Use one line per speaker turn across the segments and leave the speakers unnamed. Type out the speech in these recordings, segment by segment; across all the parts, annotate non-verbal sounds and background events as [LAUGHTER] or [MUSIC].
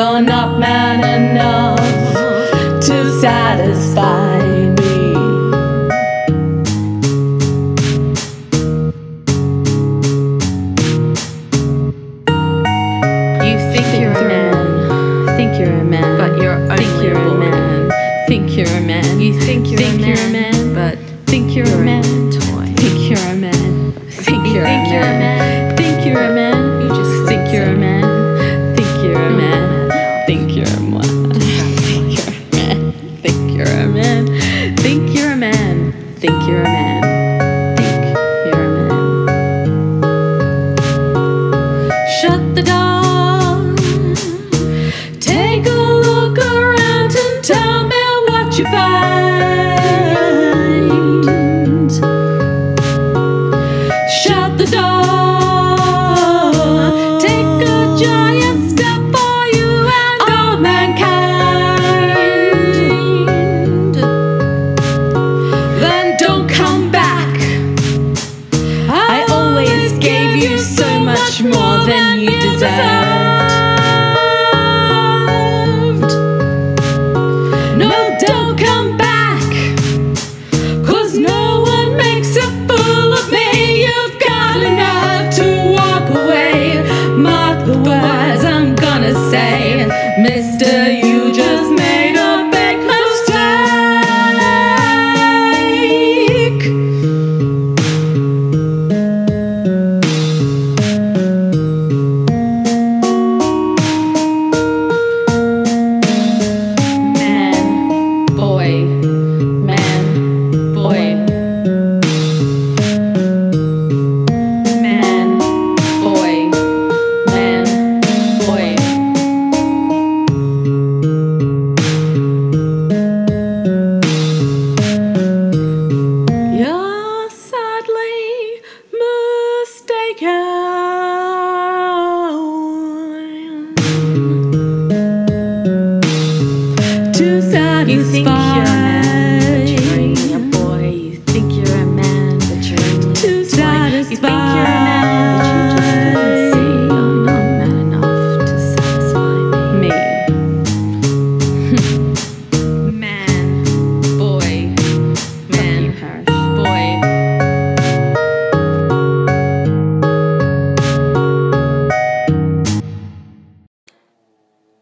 You're not man enough to satisfy me.
You think you're a man,
Think you're a man,
but you're only
think you're
a
a
boy.
man. Think you're a man.
You think you're
think
a
you're a
man,
man,
but
think you're
you're
a man.
toy.
Think you're a man. Think
You
you're a
think you're a
man. Think you're a man. You're a man. Think you're a man. Shut the door. Take a look around and tell me what you find.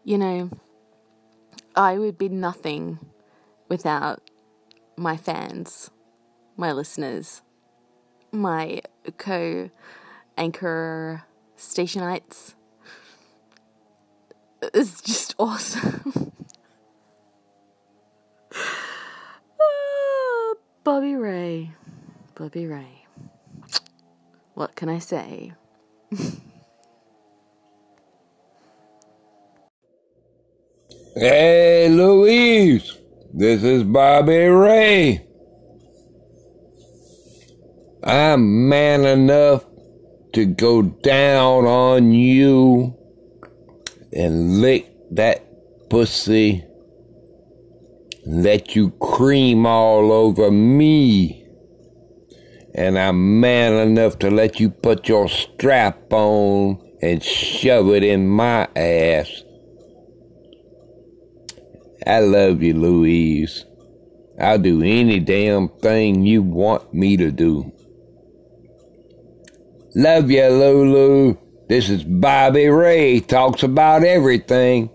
You
know, I would be nothing without my fans, my listeners, my co anchor stationites. It's just awesome. [LAUGHS] Ah, Bobby Ray. Bobby Ray. What can I say? [LAUGHS]
Hey, Louise, this is Bobby Ray. I'm man enough to go down on you and lick that pussy, let you cream all over me. And I'm man enough to let you put your strap on and shove it in my ass. I love you, Louise. I'll do any damn thing you want me to do. Love you, Lulu. This is Bobby Ray, talks about everything.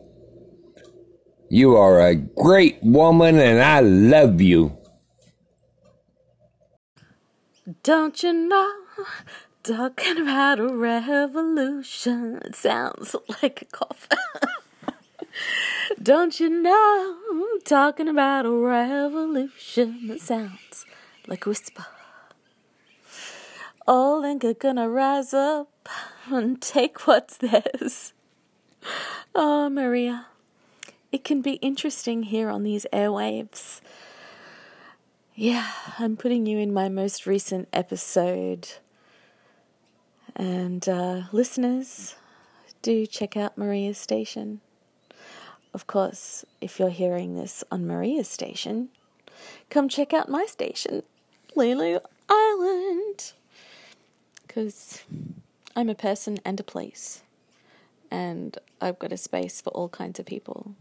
You are a great woman and I love you.
Don't you know? Talking about a revolution. It sounds [LAUGHS] like a cough. Don't you know? Talking about a revolution. that sounds like a whisper. All and are gonna rise up and take what's theirs. Oh, Maria. It can be interesting here on these airwaves. Yeah, I'm putting you in my most recent episode. And uh, listeners, do check out Maria's station. Of course, if you're hearing this on Maria's station, come check out my station, Lulu Island. Because I'm a person and a place. And I've got a space for all kinds of people.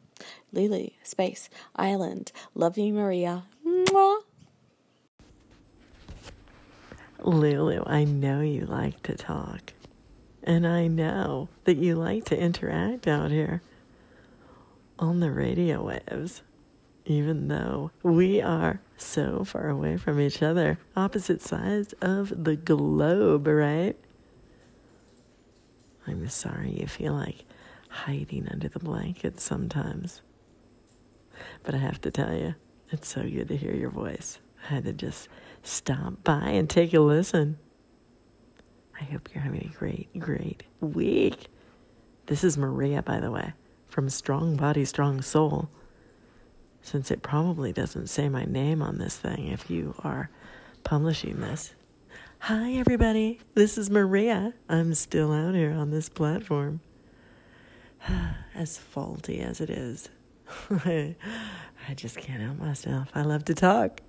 Lulu, space, island, love you, Maria. Mwah.
Lulu, I know you like to talk. And I know that you like to interact out here on the radio waves, even though we are so far away from each other, opposite sides of the globe, right? I'm sorry you feel like hiding under the blankets sometimes. But I have to tell you, it's so good to hear your voice. I had to just stop by and take a listen. I hope you're having a great, great week. This is Maria, by the way, from Strong Body, Strong Soul. Since it probably doesn't say my name on this thing if you are publishing this. Hi, everybody. This is Maria. I'm still out here on this platform. [SIGHS] As faulty as it is, [LAUGHS] I just can't help myself. I love to talk.